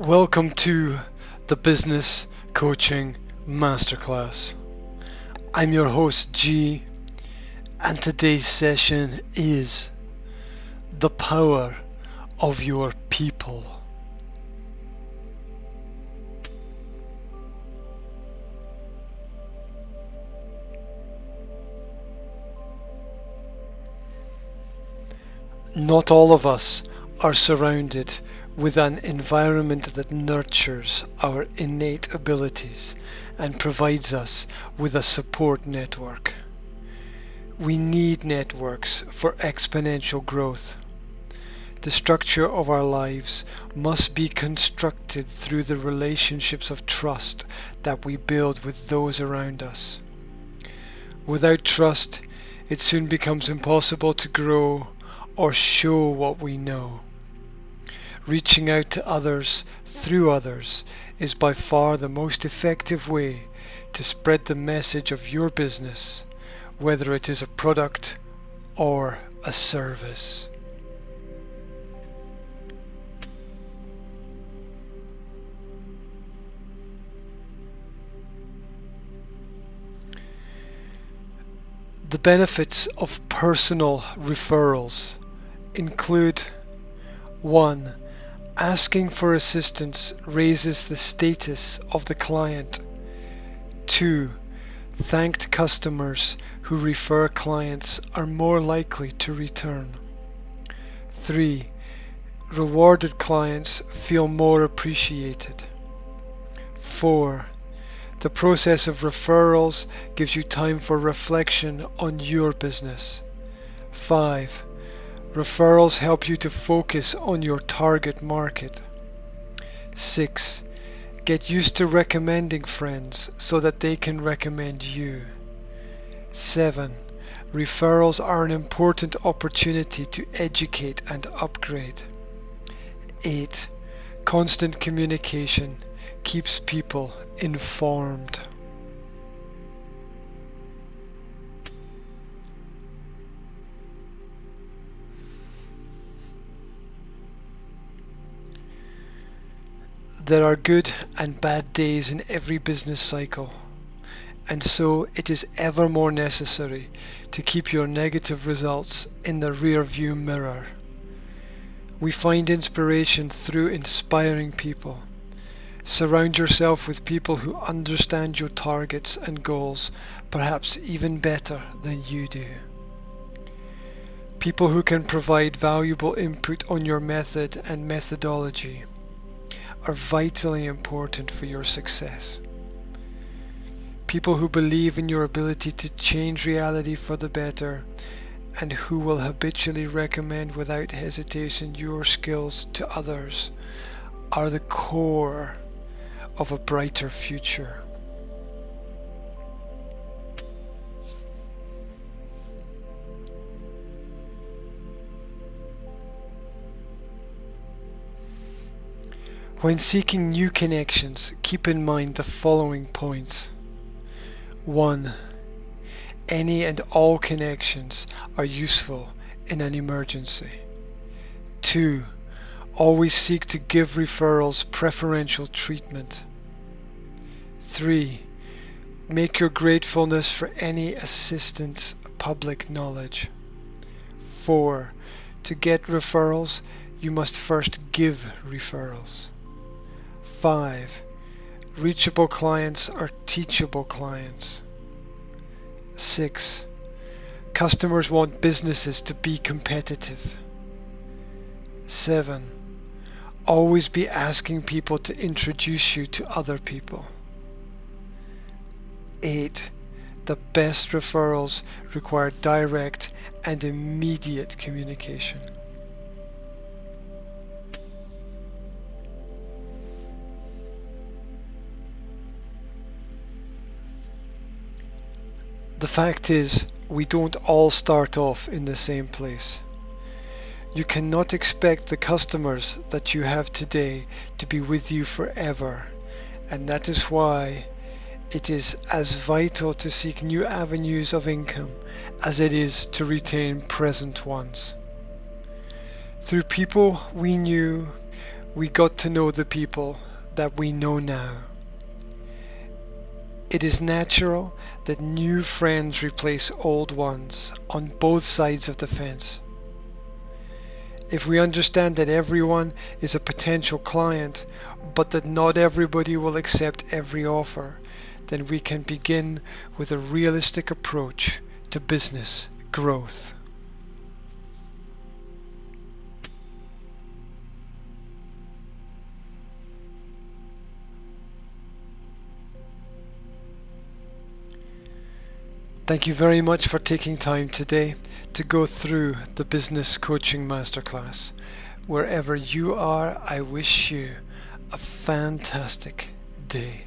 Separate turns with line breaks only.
Welcome to the Business Coaching Masterclass. I'm your host, G, and today's session is the power of your people. Not all of us are surrounded with an environment that nurtures our innate abilities and provides us with a support network. We need networks for exponential growth. The structure of our lives must be constructed through the relationships of trust that we build with those around us. Without trust, it soon becomes impossible to grow or show what we know. Reaching out to others through others is by far the most effective way to spread the message of your business, whether it is a product or a service. The benefits of personal referrals include 1. Asking for assistance raises the status of the client. 2. Thanked customers who refer clients are more likely to return. 3. Rewarded clients feel more appreciated. 4. The process of referrals gives you time for reflection on your business. 5. Referrals help you to focus on your target market. 6. Get used to recommending friends so that they can recommend you. 7. Referrals are an important opportunity to educate and upgrade. 8. Constant communication keeps people informed. There are good and bad days in every business cycle, and so it is ever more necessary to keep your negative results in the rear view mirror. We find inspiration through inspiring people. Surround yourself with people who understand your targets and goals perhaps even better than you do. People who can provide valuable input on your method and methodology are vitally important for your success. People who believe in your ability to change reality for the better and who will habitually recommend without hesitation your skills to others are the core of a brighter future. When seeking new connections, keep in mind the following points. 1. Any and all connections are useful in an emergency. 2. Always seek to give referrals preferential treatment. 3. Make your gratefulness for any assistance public knowledge. 4. To get referrals, you must first give referrals. 5. Reachable clients are teachable clients. 6. Customers want businesses to be competitive. 7. Always be asking people to introduce you to other people. 8. The best referrals require direct and immediate communication. The fact is, we don't all start off in the same place. You cannot expect the customers that you have today to be with you forever, and that is why it is as vital to seek new avenues of income as it is to retain present ones. Through people we knew, we got to know the people that we know now. It is natural that new friends replace old ones on both sides of the fence. If we understand that everyone is a potential client, but that not everybody will accept every offer, then we can begin with a realistic approach to business growth. Thank you very much for taking time today to go through the Business Coaching Masterclass. Wherever you are, I wish you a fantastic day.